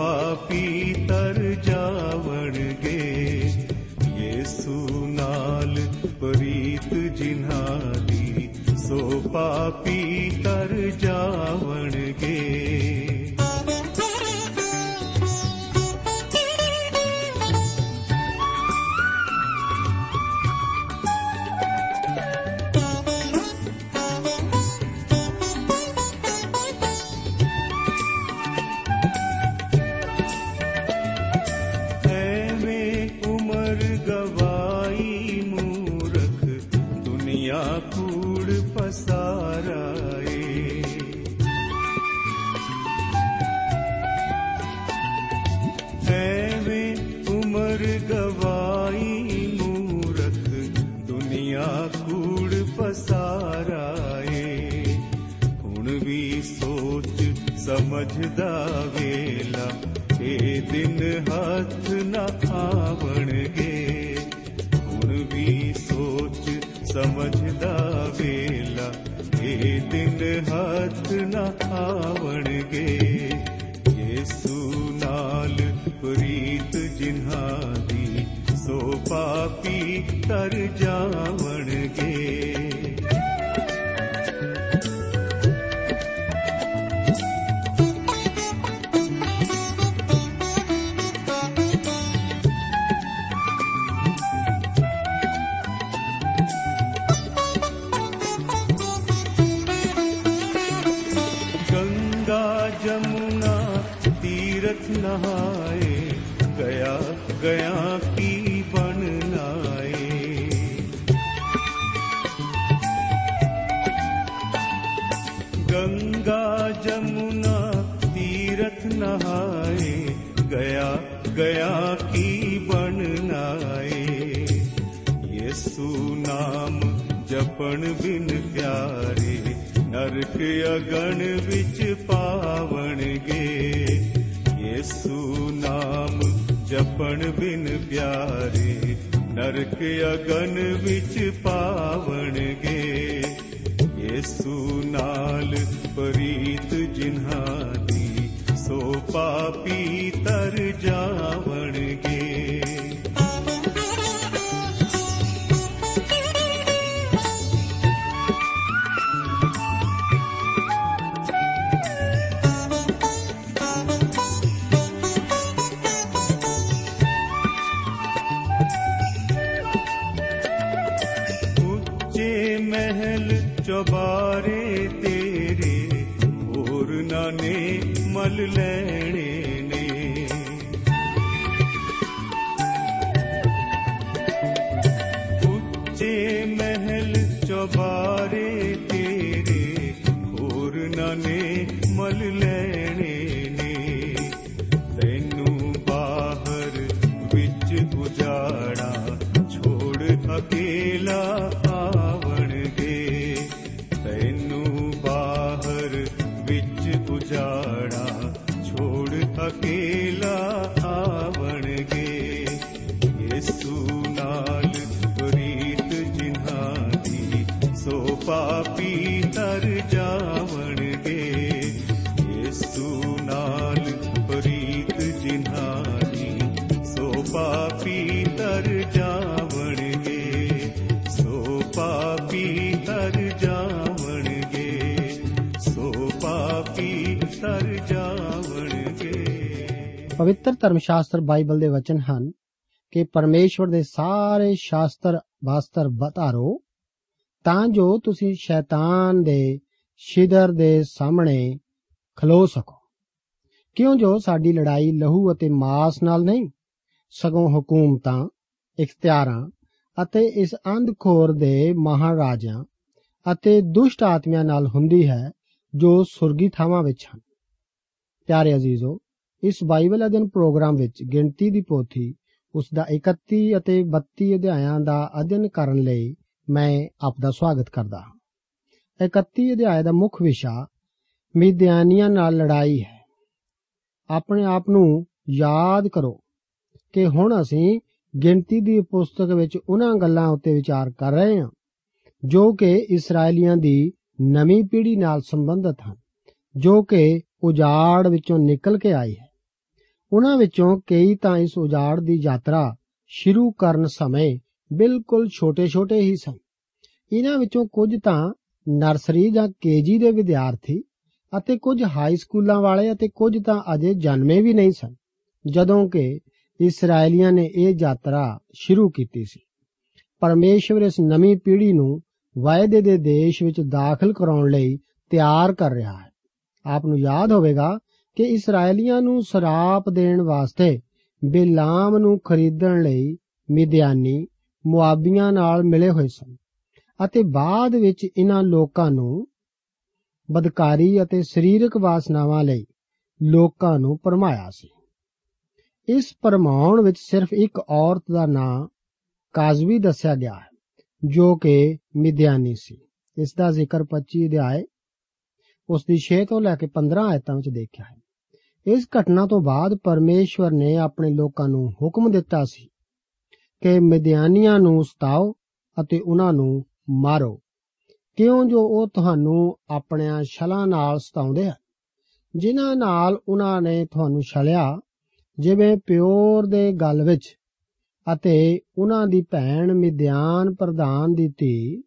ਪਾਪੀ ਤਰ ਜਾਵਣਗੇ ਯੇਸੂ ਨਾਲ ਪ੍ਰੀਤ ਜਿਨ੍ਹਾਂ ਦੀ ਸੋ ਪਾਪੀ ਤਰ ਜਾਵਣਗੇ ਆਵਣਗੇ ਯੇਸੂ ਨਾਲ ਪ੍ਰੀਤ ਜਿਨ੍ਹਾਂ ਦੀ ਸੋ ਪਾਪੀ ਤਰ ਜਾਵਣਗੇ नहाए गया गया की बननाए यसु नाम जपण बिन प्यारे नरक अगण विच पावण गे यसु नाम जपण बिन प्यारे नरक अगन विच पावण गे यसु नाल प्रीत जिन्हार ਸੋ ਪਾਪੀ ਤਰ ਜਾਵਣਗੇ। ਉੱਚੇ ਮਹਿਲ ਚੁਬਾਰੇ ਮਲ ਪਵਿੱਤਰ ਧਰਮ ਸ਼ਾਸਤਰ ਬਾਈਬਲ ਦੇ ਵਚਨ ਹਨ ਕਿ ਪਰਮੇਸ਼ਵਰ ਦੇ ਸਾਰੇ ਸ਼ਾਸਤਰ ਵਾਸਤਰ ਬਤਾਰੋ ਤਾਂ ਜੋ ਤੁਸੀਂ ਸ਼ੈਤਾਨ ਦੇ ਸ਼ਿਦਰ ਦੇ ਸਾਹਮਣੇ ਖਲੋ ਸਕੋ। ਕਿਉਂ ਜੋ ਸਾਡੀ ਲੜਾਈ ਲਹੂ ਅਤੇ ਮਾਸ ਨਾਲ ਨਹੀਂ, ਸਗੋਂ ਹਕੂਮਤਾਂ, ਇਖਤਿਆਰਾਂ ਅਤੇ ਇਸ ਅੰਧਖੋਰ ਦੇ ਮਹਾਰਾਜਿਆਂ ਅਤੇ ਦੁਸ਼ਟ ਆਤਮਿਆਂ ਨਾਲ ਹੁੰਦੀ ਹੈ ਜੋ ਸੁਰਗੀ ਥਾਵਾਂ ਵਿੱਚ ਹਨ। ਪਿਆਰੇ ਅਜ਼ੀਜ਼ੋ ਇਸ ਬਾਈਬਲ ਅਧਿਐਨ ਪ੍ਰੋਗਰਾਮ ਵਿੱਚ ਗਿਣਤੀ ਦੀ ਪੋਥੀ, ਉਸ ਦਾ 31 ਅਤੇ 32 ਅਧਿਆਇਾਂ ਦਾ ਅਧਿਐਨ ਕਰਨ ਲਈ ਮੈਂ ਆਪ ਦਾ ਸਵਾਗਤ ਕਰਦਾ ਹਾਂ। 31 ਅਧਿਆਇ ਦਾ ਮੁੱਖ ਵਿਸ਼ਾ ਮਿਦਿਆਨੀਆਂ ਨਾਲ ਲੜਾਈ ਹੈ। ਆਪਣੇ ਆਪ ਨੂੰ ਯਾਦ ਕਰੋ ਕਿ ਹੁਣ ਅਸੀਂ ਗਿਣਤੀ ਦੀ ਪੁਸਤਕ ਵਿੱਚ ਉਹਨਾਂ ਗੱਲਾਂ ਉੱਤੇ ਵਿਚਾਰ ਕਰ ਰਹੇ ਹਾਂ, ਜੋ ਕਿ ਇਸرائیਲੀਆਂ ਦੀ ਨਵੀਂ ਪੀੜ੍ਹੀ ਨਾਲ ਸੰਬੰਧਿਤ ਹਨ, ਜੋ ਕਿ ਉਜਾੜ ਵਿੱਚੋਂ ਨਿਕਲ ਕੇ ਆਈ ਹੈ। ਉਹਨਾਂ ਵਿੱਚੋਂ ਕਈ ਤਾਂ ਇਸ ਉਜਾੜ ਦੀ ਯਾਤਰਾ ਸ਼ੁਰੂ ਕਰਨ ਸਮੇਂ ਬਿਲਕੁਲ ਛੋਟੇ-ਛੋਟੇ ਹੀ ਸਨ। ਇਹਨਾਂ ਵਿੱਚੋਂ ਕੁਝ ਤਾਂ ਨਰਸਰੀ ਜਾਂ ਕੇਜੀ ਦੇ ਵਿਦਿਆਰਥੀ ਅਤੇ ਕੁਝ ਹਾਈ ਸਕੂਲਾਂ ਵਾਲੇ ਅਤੇ ਕੁਝ ਤਾਂ ਅਜੇ ਜਨਮੇ ਵੀ ਨਹੀਂ ਸਨ, ਜਦੋਂ ਕਿ ਇਸرائیਲੀਆਂ ਨੇ ਇਹ ਯਾਤਰਾ ਸ਼ੁਰੂ ਕੀਤੀ ਸੀ। ਪਰਮੇਸ਼ਵਰ ਇਸ ਨਵੀਂ ਪੀੜ੍ਹੀ ਨੂੰ ਵਾਅਦੇ ਦੇ ਦੇਸ਼ ਵਿੱਚ ਦਾਖਲ ਕਰਾਉਣ ਲਈ ਤਿਆਰ ਕਰ ਰਿਹਾ ਹੈ। ਆਪ ਨੂੰ ਯਾਦ ਹੋਵੇਗਾ ਕਿ ਇਸرائیਲੀਆਂ ਨੂੰ ਸਰਾਪ ਦੇਣ ਵਾਸਤੇ ਬਿਲਾਮ ਨੂੰ ਖਰੀਦਣ ਲਈ ਮਿਦਿਆਨੀ ਮੁਆਬੀਆਂ ਨਾਲ ਮਿਲੇ ਹੋਏ ਸਨ ਅਤੇ ਬਾਅਦ ਵਿੱਚ ਇਹਨਾਂ ਲੋਕਾਂ ਨੂੰ ਬਦਕਾਰੀ ਅਤੇ ਸਰੀਰਕ ਵਾਸਨਾਵਾਂ ਲਈ ਲੋਕਾਂ ਨੂੰ ਪਰਮਾਇਆ ਸੀ। ਇਸ ਪਰਮਾਉਣ ਵਿੱਚ ਸਿਰਫ ਇੱਕ ਔਰਤ ਦਾ ਨਾਂ ਕਾਜ਼ਵੀ ਦੱਸਿਆ ਗਿਆ ਹੈ, ਜੋ ਕਿ ਮਿਦਿਆਨੀ ਸੀ। ਇਸ ਦਾ ਜ਼ਿਕਰ 25 ਅਧਿਆਏ ਉਸ ਦੀ 6 ਤੋਂ ਲੈ ਕੇ 15 ਆਇਤਾਂ ਵਿੱਚ ਦੇਖਿਆ ਹੈ। ਇਸ ਘਟਨਾ ਤੋਂ ਬਾਅਦ ਪਰਮੇਸ਼ਵਰ ਨੇ ਆਪਣੇ ਲੋਕਾਂ ਨੂੰ ਹੁਕਮ ਦਿੱਤਾ ਸੀ ਕਿ ਮਿਦਿਆਨੀਆਂ ਨੂੰ ਸਤਾਓ ਅਤੇ ਉਹਨਾਂ ਨੂੰ ਮਾਰੋ। ਕਿਉਂ ਜੋ ਉਹ ਤੁਹਾਨੂੰ ਆਪਣਿਆਂ ਛਲਾਂ ਨਾਲ ਸਤਾਉਂਦੇ ਹਨ? ਜਿਨ੍ਹਾਂ ਨਾਲ ਉਹਨਾਂ ਨੇ ਤੁਹਾਨੂੰ ਛਲਿਆ, ਜਿਵੇਂ ਪਿਓਰ ਦੇ ਗੱਲ ਵਿੱਚ, ਅਤੇ ਉਹਨਾਂ ਦੀ ਭੈਣ ਮਿਦਿਆਨ ਪ੍ਰਧਾਨ ਦੀ ਧੀ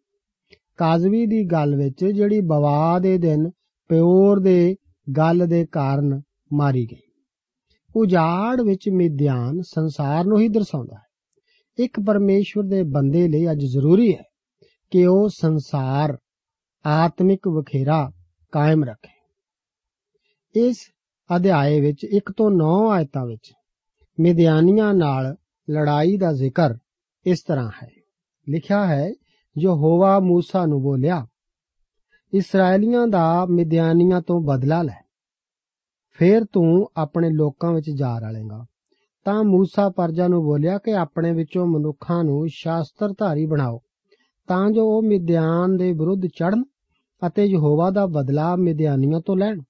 ਕਾਜ਼ਵੀ ਦੀ ਗੱਲ ਵਿੱਚ ਜਿਹੜੀ ਬਵਾ ਦੇ ਦਿਨ ਪਿਓਰ ਦੇ ਗੱਲ ਦੇ ਕਾਰਨ ਮਾਰੀ ਗਈ। ਉਜਾੜ ਵਿੱਚ ਮਿਧਿਆਨ ਸੰਸਾਰ ਨੂੰ ਹੀ ਦਰਸਾਉਂਦਾ ਹੈ। ਇੱਕ ਪਰਮੇਸ਼ਵਰ ਦੇ ਬੰਦੇ ਲਈ ਅੱਜ ਜ਼ਰੂਰੀ ਹੈ ਕਿ ਉਹ ਸੰਸਾਰ, ਆਤਮਿਕ ਵਖੇਰਾ ਕਾਇਮ ਰੱਖੇ। ਇਸ ਅਧਿਆਏ ਵਿੱਚ 1 ਤੋਂ 9 ਆਇਤਾਂ ਵਿੱਚ ਮਿਧਿਆਨੀਆਂ ਨਾਲ ਲੜਾਈ ਦਾ ਜ਼ਿਕਰ ਇਸ ਤਰ੍ਹਾਂ ਹੈ। ਲਿਖਿਆ ਹੈ ਜੋ ਹੋਵਾ موسی ਨੂੰ ਬੋਲਿਆ ਇਸرائیਲੀਆਂ ਦਾ ਮਿਧਿਆਨੀਆਂ ਤੋਂ ਬਦਲਾ ਲੈ। ਫੇਰ ਤੂੰ ਆਪਣੇ ਲੋਕਾਂ ਵਿੱਚ ਜਾ ਰਲੇਗਾ। ਤਾਂ موسی ਪਰਜਾ ਨੂੰ ਬੋਲਿਆ ਕਿ ਆਪਣੇ ਵਿੱਚੋਂ ਮਨੁੱਖਾਂ ਨੂੰ ਸ਼ਾਸਤਰਧਾਰੀ ਬਣਾਓ। ਤਾਂ ਜੋ ਉਹ ਮਿਦਿਆਨ ਦੇ ਵਿਰੁੱਧ ਚੜਨ ਅਤੇ ਯਹੋਵਾ ਦਾ ਬਦਲਾ ਮਿਦਿਆਨੀਆਂ ਤੋਂ ਲੈਣ।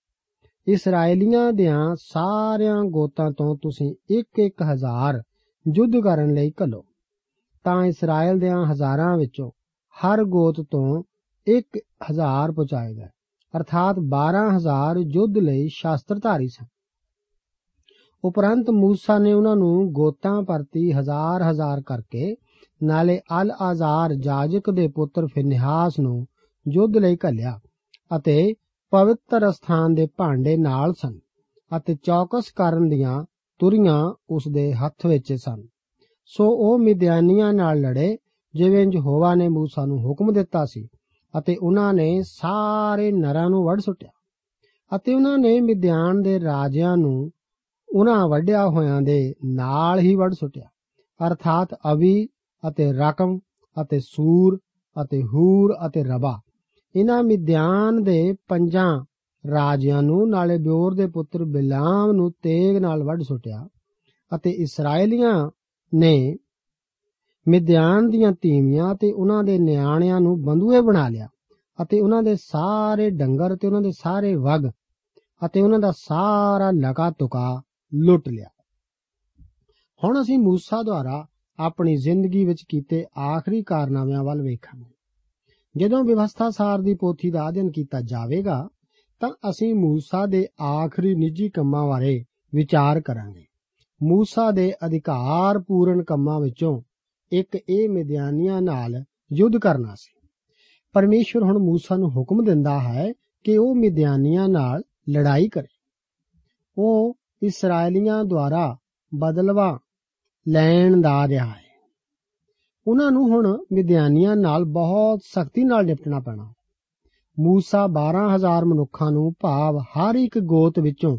ਇਸرائیਲੀਆਂ ਦਿਆਂ ਸਾਰਿਆਂ ਗੋਤਾਂ ਤੋਂ ਤੁਸੀਂ ਇੱਕ ਇੱਕ ਹਜ਼ਾਰ ਯੁੱਧ ਕਰਨ ਲਈ ਘੱਲੋ। ਤਾਂ ਇਸਰਾਇਲ ਦਿਆਂ ਹਜ਼ਾਰਾਂ ਵਿੱਚੋਂ ਹਰ ਗੋਤ ਤੋਂ ਇੱਕ ਹਜ਼ਾਰ ਪਹੁੰਚਾਏ ਗਏ ਅਰਥਾਤ 12000 ਯੁੱਧ ਲਈ ਸ਼ਾਸਤਰਧਾਰੀ ਸਨ। ਉਪਰੰਤ ਮੂਸਾ ਨੇ ਉਹਨਾਂ ਨੂੰ ਗੋਤਾਂ ਪ੍ਰਤੀ ਹਜ਼ਾਰ ਹਜ਼ਾਰ ਕਰਕੇ ਨਾਲੇ ਅਲ ਆਜ਼ਾਰ ਜਾਜਕ ਦੇ ਪੁੱਤਰ ਫਿਨਹਾਸ ਨੂੰ ਯੁੱਧ ਲਈ ਘੱਲਿਆ ਅਤੇ ਪਵਿੱਤਰ ਸਥਾਨ ਦੇ ਭਾਂਡੇ ਨਾਲ ਸਨ ਅਤੇ ਚੌਕਸ ਕਰਨ ਦੀਆਂ ਤੁਰੀਆਂ ਉਸ ਦੇ ਹੱਥ ਵਿੱਚ ਸਨ। ਸੋ ਉਹ ਮਿਦਿਆਨੀਆਂ ਨਾਲ ਲੜੇ, ਜਿਵੇਂ ਯਹੋਵਾ ਨੇ ਮੂਸਾ ਨੂੰ ਹੁਕਮ ਦਿੱਤਾ ਸੀ। ਅਤੇ ਉਹਨਾਂ ਨੇ ਸਾਰੇ ਨਰਾਂ ਨੂੰ ਵੱਢ ਸੁੱਟਿਆ। ਅਤੇ ਉਹਨਾਂ ਨੇ ਮਿਧਿਆਨ ਦੇ ਰਾਜਿਆਂ ਨੂੰ ਉਹਨਾਂ ਵੱਢਿਆ ਹੋਇਆਂ ਦੇ ਨਾਲ ਹੀ ਵੱਢ ਸੁੱਟਿਆ। ਅਰਥਾਤ ਅਵੀ ਅਤੇ ਰਕਮ ਅਤੇ ਸੂਰ ਅਤੇ ਹੂਰ ਅਤੇ ਰਬਾ। ਇਹਨਾਂ ਮਿਧਿਆਨ ਦੇ ਪੰਜਾਂ ਰਾਜਿਆਂ ਨੂੰ ਨਾਲੇ ਬਿਓਰ ਦੇ ਪੁੱਤਰ ਬਿਲਾਮ ਨੂੰ ਤੇਗ ਨਾਲ ਵੱਢ ਸੁੱਟਿਆ। ਅਤੇ ਇਸرائیਲੀਆਂ ਨੇ ਮਿਦਿਆਨ ਦੀਆਂ ਤੀਵੀਆਂ ਤੇ ਉਹਨਾਂ ਦੇ ਨਿਆਣਿਆਂ ਨੂੰ ਬੰਦੂਏ ਬਣਾ ਲਿਆ ਅਤੇ ਉਹਨਾਂ ਦੇ ਸਾਰੇ ਡੰਗਰ ਤੇ ਉਹਨਾਂ ਦੇ ਸਾਰੇ ਵਗ ਅਤੇ ਉਹਨਾਂ ਦਾ ਸਾਰਾ ਲਗਾ ਤੁਕਾ ਲੁੱਟ ਲਿਆ। ਹੁਣ ਅਸੀਂ ਮੂਸਾ ਦੁਆਰਾ ਆਪਣੀ ਜ਼ਿੰਦਗੀ ਵਿੱਚ ਕੀਤੇ ਆਖਰੀ ਕਾਰਨਾਮਿਆਂ ਵੱਲ ਵੇਖਾਂਗੇ। ਜਦੋਂ ਵਿਵਸਥਾ ਸਾਰ ਦੀ ਪੋਥੀ ਦਾ ਅਧਿਐਨ ਕੀਤਾ ਜਾਵੇਗਾ, ਤਾਂ ਅਸੀਂ ਮੂਸਾ ਦੇ ਆਖਰੀ ਨਿੱਜੀ ਕੰਮਾਂ ਬਾਰੇ ਵਿਚਾਰ ਕਰਾਂਗੇ। ਮੂਸਾ ਦੇ ਅਧਿਕਾਰ ਪੂਰਨ ਕੰਮਾਂ ਵਿੱਚੋਂ ਇੱਕ ਇਹ ਮਿਦਿਆਨੀਆਂ ਨਾਲ ਯੁੱਧ ਕਰਨਾ ਸੀ। ਪਰਮੇਸ਼ਰ ਹੁਣ موسی ਨੂੰ ਹੁਕਮ ਦਿੰਦਾ ਹੈ ਕਿ ਉਹ ਮਿਦਿਆਨੀਆਂ ਨਾਲ ਲੜਾਈ ਕਰੇ। ਉਹ ਇਸرائیਲੀਆਂ ਦੁਆਰਾ ਬਦਲਵਾ ਲੈਣ ਦਾ ਰਿਹਾ ਹੈ। ਉਹਨਾਂ ਨੂੰ ਹੁਣ ਮਿਦਿਆਨੀਆਂ ਨਾਲ ਬਹੁਤ ਸਖਤੀ ਨਾਲ ਨਿਪਟਣਾ ਪੈਣਾ। ਮੂਸਾ 12000 ਮਨੁੱਖਾਂ ਨੂੰ ਭਾਵ ਹਰ ਇੱਕ ਗੋਤ ਵਿੱਚੋਂ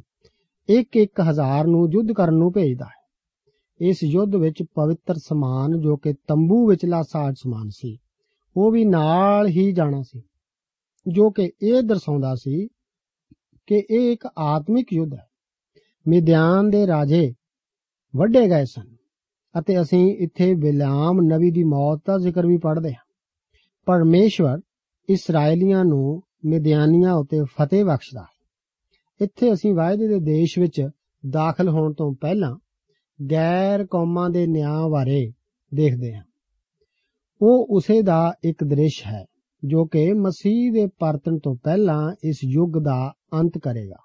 1-1000 ਨੂੰ ਯੁੱਧ ਕਰਨ ਨੂੰ ਭੇਜਦਾ ਹੈ। ਇਸ ਯੁੱਧ ਵਿੱਚ ਪਵਿੱਤਰ ਸਮਾਨ ਜੋ ਕਿ ਤੰਬੂ ਵਿਚਲਾ ਸਾਜ ਸਮਾਨ ਸੀ, ਉਹ ਵੀ ਨਾਲ ਹੀ ਜਾਣਾ ਸੀ, ਜੋ ਕਿ ਇਹ ਦਰਸਾਉਂਦਾ ਸੀ ਕਿ ਇਹ ਇੱਕ ਆਤਮਿਕ ਯੁੱਧ ਹੈ। ਮਿਦਿਆਨ ਦੇ ਰਾਜੇ ਵੱਡੇ ਗਏ ਸਨ ਅਤੇ ਅਸੀਂ ਇੱਥੇ ਬਿਲਾਮ ਨਬੀ ਦੀ ਮੌਤ ਦਾ ਜ਼ਿਕਰ ਵੀ ਪੜ੍ਹਦੇ ਹਾਂ। ਪਰਮੇਸ਼ਵਰ ਇਸرائیਲੀਆਂ ਨੂੰ ਮਿਦਿਆਨੀਆਂ ਉਤੇ ਫਤਿਹ ਬਖਸ਼ਦਾ ਹੈ। ਇੱਥੇ ਅਸੀਂ ਵਾਅਦੇ ਦੇ ਦੇਸ਼ ਵਿੱਚ ਦਾਖਲ ਹੋਣ ਤੋਂ ਪਹਿਲਾਂ ਗੈਰ ਕੌਮਾਂ ਦੇ ਨਿਆਂ ਬਾਰੇ ਦੇਖਦੇ ਹਾਂ। ਉਹ ਉਸੇ ਦਾ ਇੱਕ ਦ੍ਰਿਸ਼ ਹੈ, ਜੋ ਕਿ ਮਸੀਹ ਦੇ ਪਰਤਣ ਤੋਂ ਪਹਿਲਾਂ ਇਸ ਯੁੱਗ ਦਾ ਅੰਤ ਕਰੇਗਾ।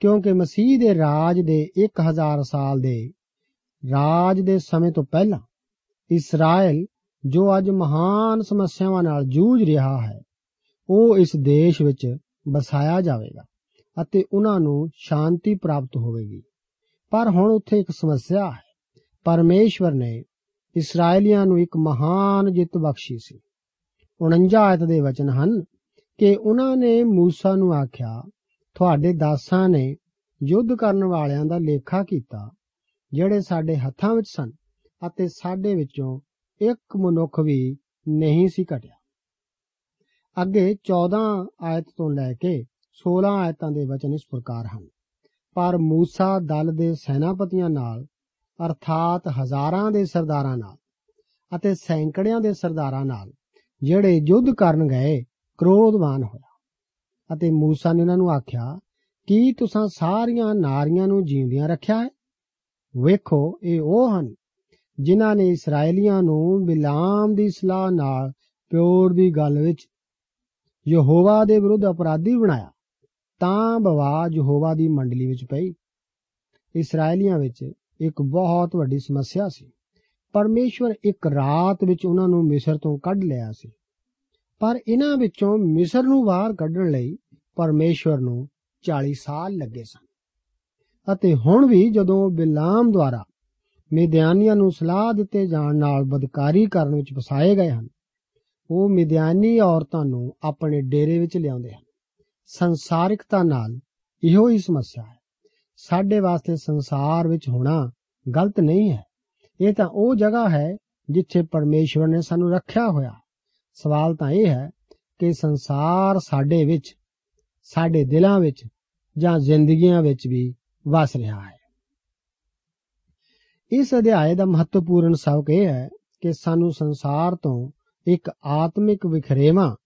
ਕਿਉਂਕਿ ਮਸੀਹ ਦੇ ਰਾਜ ਦੇ 1000 ਸਾਲ ਦੇ ਰਾਜ ਦੇ ਸਮੇਂ ਤੋਂ ਪਹਿਲਾਂ ਇਸਰਾਇਲ, ਜੋ ਅੱਜ ਮਹਾਨ ਸਮੱਸਿਆਵਾਂ ਨਾਲ ਜੂਝ ਰਿਹਾ ਹੈ, ਉਹ ਇਸ ਦੇਸ਼ ਵਿੱਚ ਬਸਾਇਆ ਜਾਵੇਗਾ ਅਤੇ ਉਹਨਾਂ ਨੂੰ ਸ਼ਾਂਤੀ ਪ੍ਰਾਪਤ ਹੋਵੇਗੀ। ਪਰ ਹੁਣ ਉੱਥੇ ਇੱਕ ਸਮੱਸਿਆ ਹੈ। ਪਰਮੇਸ਼ਵਰ ਨੇ ਇਸرائیਲੀਆਂ ਨੂੰ ਇੱਕ ਮਹਾਨ ਜਿੱਤ ਬਖਸ਼ੀ ਸੀ। 49 ਆਇਤ ਦੇ ਵਚਨ ਹਨ ਕਿ ਉਹਨਾਂ ਨੇ موسی ਨੂੰ ਆਖਿਆ, ਤੁਹਾਡੇ ਦਾਸਾਂ ਨੇ ਯੁੱਧ ਕਰਨ ਵਾਲਿਆਂ ਦਾ ਲੇਖਾ ਕੀਤਾ, ਜਿਹੜੇ ਸਾਡੇ ਹੱਥਾਂ ਵਿੱਚ ਸਨ ਅਤੇ ਸਾਡੇ ਵਿੱਚੋਂ ਇੱਕ ਮਨੁੱਖ ਵੀ ਨਹੀਂ ਸੀ ਘਟਿਆ। ਅੱਗੇ 14 ਆਇਤ ਤੋਂ ਲੈ ਕੇ 16 ਆਇਤਾਂ ਦੇ ਵਚਨ ਇਸ ਪ੍ਰਕਾਰ ਹਨ। ਪਰ ਮੂਸਾ ਦਲ ਦੇ ਸੈਨਾਪਤੀਆਂ ਨਾਲ, ਅਰਥਾਤ ਹਜ਼ਾਰਾਂ ਦੇ ਸਰਦਾਰਾਂ ਨਾਲ ਅਤੇ ਸੈਂਕੜਿਆਂ ਦੇ ਸਰਦਾਰਾਂ ਨਾਲ ਜਿਹੜੇ ਯੁੱਧ ਕਰਨ ਗਏ, ਕ੍ਰੋਧਵਾਨ ਹੋਇਆ। ਅਤੇ ਮੂਸਾ ਨੇ ਉਹਨਾਂ ਨੂੰ ਆਖਿਆ, ਕੀ ਤੁਸੀਂ ਸਾਰੀਆਂ ਨਾਰੀਆਂ ਨੂੰ ਜੀਉਂਦਿਆਂ ਰੱਖਿਆ ਹੈ? ਵੇਖੋ, ਇਹ ਉਹ ਹਨ ਜਿਨ੍ਹਾਂ ਨੇ ਇਸرائیਲੀਆਂ ਨੂੰ ਬਿਲਾਮ ਦੀ ਸਲਾਹ ਨਾਲ ਪਿਓਰ ਦੀ ਗੱਲ ਵਿੱਚ ਯਹੋਵਾ ਦੇ ਵਿਰੁੱਧ ਅਪਰਾਧੀ ਬਣਾਇਆ। ਤਾਂ ਬਵਾਜ ਹੋਵਾ ਦੀ ਮੰਡਲੀ ਵਿੱਚ ਪਈ। ਇਸرائیਲੀਆਂ ਵਿੱਚ ਇੱਕ ਬਹੁਤ ਵੱਡੀ ਸਮੱਸਿਆ ਸੀ। ਪਰਮੇਸ਼ਵਰ ਇੱਕ ਰਾਤ ਵਿੱਚ ਉਹਨਾਂ ਨੂੰ ਮਿਸਰ ਤੋਂ ਕੱਢ ਲਿਆ ਸੀ। ਪਰ ਇਹਨਾਂ ਵਿੱਚੋਂ ਮਿਸਰ ਨੂੰ ਬਾਹਰ ਕੱਢਣ ਲਈ ਪਰਮੇਸ਼ਵਰ ਨੂੰ 40 ਸਾਲ ਲੱਗੇ ਸਨ। ਅਤੇ ਹੁਣ ਵੀ ਜਦੋਂ ਬਿਲਾਮ ਦੁਆਰਾ ਮਿਦਿਆਨੀਆਂ ਨੂੰ ਸਲਾਹ ਦਿੱਤੇ ਜਾਣ ਨਾਲ ਬਦਕਾਰੀ ਕਰਨ ਵਿੱਚ ਫਸਾਏ ਗਏ ਹਨ, ਉਹ ਮਿਦਿਆਨੀ ਔਰਤਾਂ ਨੂੰ ਆਪਣੇ ਡੇਰੇ ਵਿੱਚ ਲਿਆਉਂਦੇ ਹਨ। ਸੰਸਾਰਿਕਤਾ ਨਾਲ ਇਹੋ ਹੀ ਸਮੱਸਿਆ ਹੈ। ਸਾਡੇ ਵਾਸਤੇ ਸੰਸਾਰ ਵਿੱਚ ਹੋਣਾ ਗਲਤ ਨਹੀਂ ਹੈ। ਇਹ ਤਾਂ ਉਹ ਜਗ੍ਹਾ ਹੈ ਜਿੱਥੇ ਪਰਮੇਸ਼ਵਰ ਨੇ ਸਾਨੂੰ ਰੱਖਿਆ ਹੋਇਆ। ਸਵਾਲ ਤਾਂ ਇਹ ਹੈ ਕਿ ਸੰਸਾਰ ਸਾਡੇ ਵਿੱਚ, ਸਾਡੇ ਦਿਲਾਂ ਵਿੱਚ ਜਾਂ ਜ਼ਿੰਦਗੀਆਂ ਵਿੱਚ ਵੀ ਵਸ ਰਿਹਾ ਹੈ। ਇਸ ਅਧਿਆਏ ਦਾ ਮਹੱਤਵਪੂਰਨ ਸਬਕ ਇਹ ਹੈ ਕਿ ਸਾਨੂੰ ਸੰਸਾਰ ਤੋਂ ਇੱਕ ਆਤਮਿਕ ਵਿਖਰੇਵਾ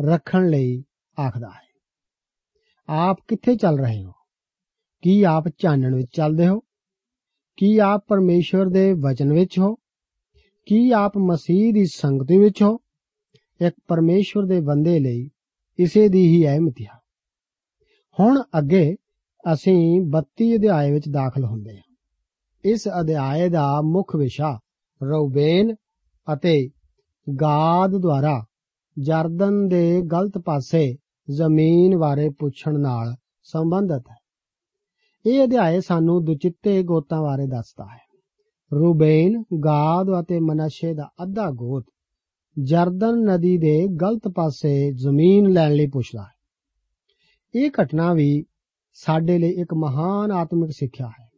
ਰੱਖਣ ਲਈ ਆਖਦਾ ਹੈ। ਆਪ ਕਿੱਥੇ ਚੱਲ ਰਹੇ ਹੋ? ਕੀ ਆਪ ਚਾਨਣ ਵਿੱਚ ਚੱਲਦੇ ਹੋ? ਕੀ ਆਪ ਪਰਮੇਸ਼ਵਰ ਦੇ ਵਚਨ ਵਿੱਚ ਹੋ? ਕੀ ਆਪ ਮਸੀਹ ਦੀ ਸੰਗਤੀ ਵਿੱਚ ਹੋ? ਇੱਕ ਪਰਮੇਸ਼ਵਰ ਦੇ ਬੰਦੇ ਲਈ ਇਸੇ ਦੀ ਹੀ ਅਹਿਮੀਅਤ ਹੈ ਹੁਣ ਅੱਗੇ ਅਸੀਂ 32 ਅਧਿਆਏ ਵਿੱਚ ਦਾਖਲ ਹੁੰਦੇ ਹਾਂ। ਇਸ ਅਧਿਆਏ ਦਾ ਮੁੱਖ ਵਿਸ਼ਾ ਰੂਬੇਨ ਅਤੇ ਗਾਦ ਦੁਆਰਾ ਜਰਦਨ ਦੇ ਗਲਤ ਪਾਸੇ ਜ਼ਮੀਨ ਬਾਰੇ ਪੁੱਛਣ ਨਾਲ ਸੰਬੰਧਿਤ ਹੈ। ਇਹ ਅਧਿਆਏ ਸਾਨੂੰ ਦੁਚਿੱਤੇ ਗੋਤਾਂ ਬਾਰੇ ਦੱਸਦਾ ਹੈ। ਰੂਬੇਨ, ਗਾਦ ਅਤੇ ਮਨਸ਼ੇ ਦਾ ਅੱਧਾ ਗੋਤ ਜਰਦਨ ਨਦੀ ਦੇ ਗਲਤ ਪਾਸੇ ਜ਼ਮੀਨ ਲੈਣ ਲਈ ਪੁੱਛਦਾ ਹੈ। ਇਹ ਘਟਨਾ ਵੀ ਸਾਡੇ ਲਈ ਇੱਕ ਮਹਾਨ ਆਤਮਿਕ ਸਿੱਖਿਆ ਹੈ।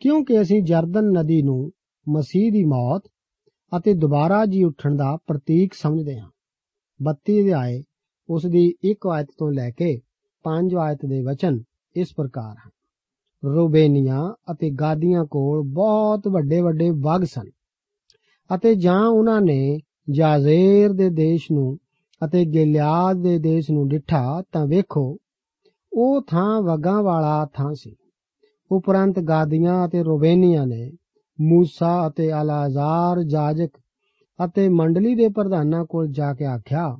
ਕਿਉਂਕਿ ਅਸੀਂ ਜਰਦਨ ਨਦੀ ਨੂੰ ਮਸੀਹ ਦੀ ਮੌਤ ਅਤੇ ਦੁਬਾਰਾ ਜੀ ਉੱਠਣ ਦਾ ਪ੍ਰਤੀਕ ਸਮਝਦੇ ਹਾਂ। 32 ਅਧਿਆਏ ਉਸ ਦੀ 1 ਆਇਤ ਤੋਂ ਲੈ ਕੇ 5 ਆਇਤ ਦੇ ਵਚਨ ਇਸ ਪ੍ਰਕਾਰ ਹਨ। ਰੂਬੇਨੀਆਂ ਅਤੇ ਗਾਦੀਆਂ ਕੋਲ ਬਹੁਤ ਵੱਡੇ ਵੱਡੇ ਬਾਗ ਸਨ ਅਤੇ ਜਾਂ ਉਹਨਾਂ ਨੇ ਜਾਜ਼ੇਰ ਦੇ ਦੇਸ਼ ਨੂੰ ਅਤੇ ਗਿਲਿਆਦ ਦੇ ਦੇਸ਼ ਨੂੰ ਡਿਠਾ ਤਾਂ ਵੇਖੋ, ਉਹ ਥਾਂ ਵਗਾਂ ਵਾਲਾ ਥਾਂ ਸੀ। ਉਪਰੰਤ ਗਾਦੀਆਂ ਅਤੇ ਰੋਬੇਨੀਆਂ ਨੇ ਮੂਸਾ ਅਤੇ ਅਲਾਜ਼ਾਰ ਜਾਜਕ ਅਤੇ ਮੰਡਲੀ ਦੇ ਪ੍ਰਧਾਨਾਂ ਕੋਲ ਜਾ ਕੇ ਆਖਿਆ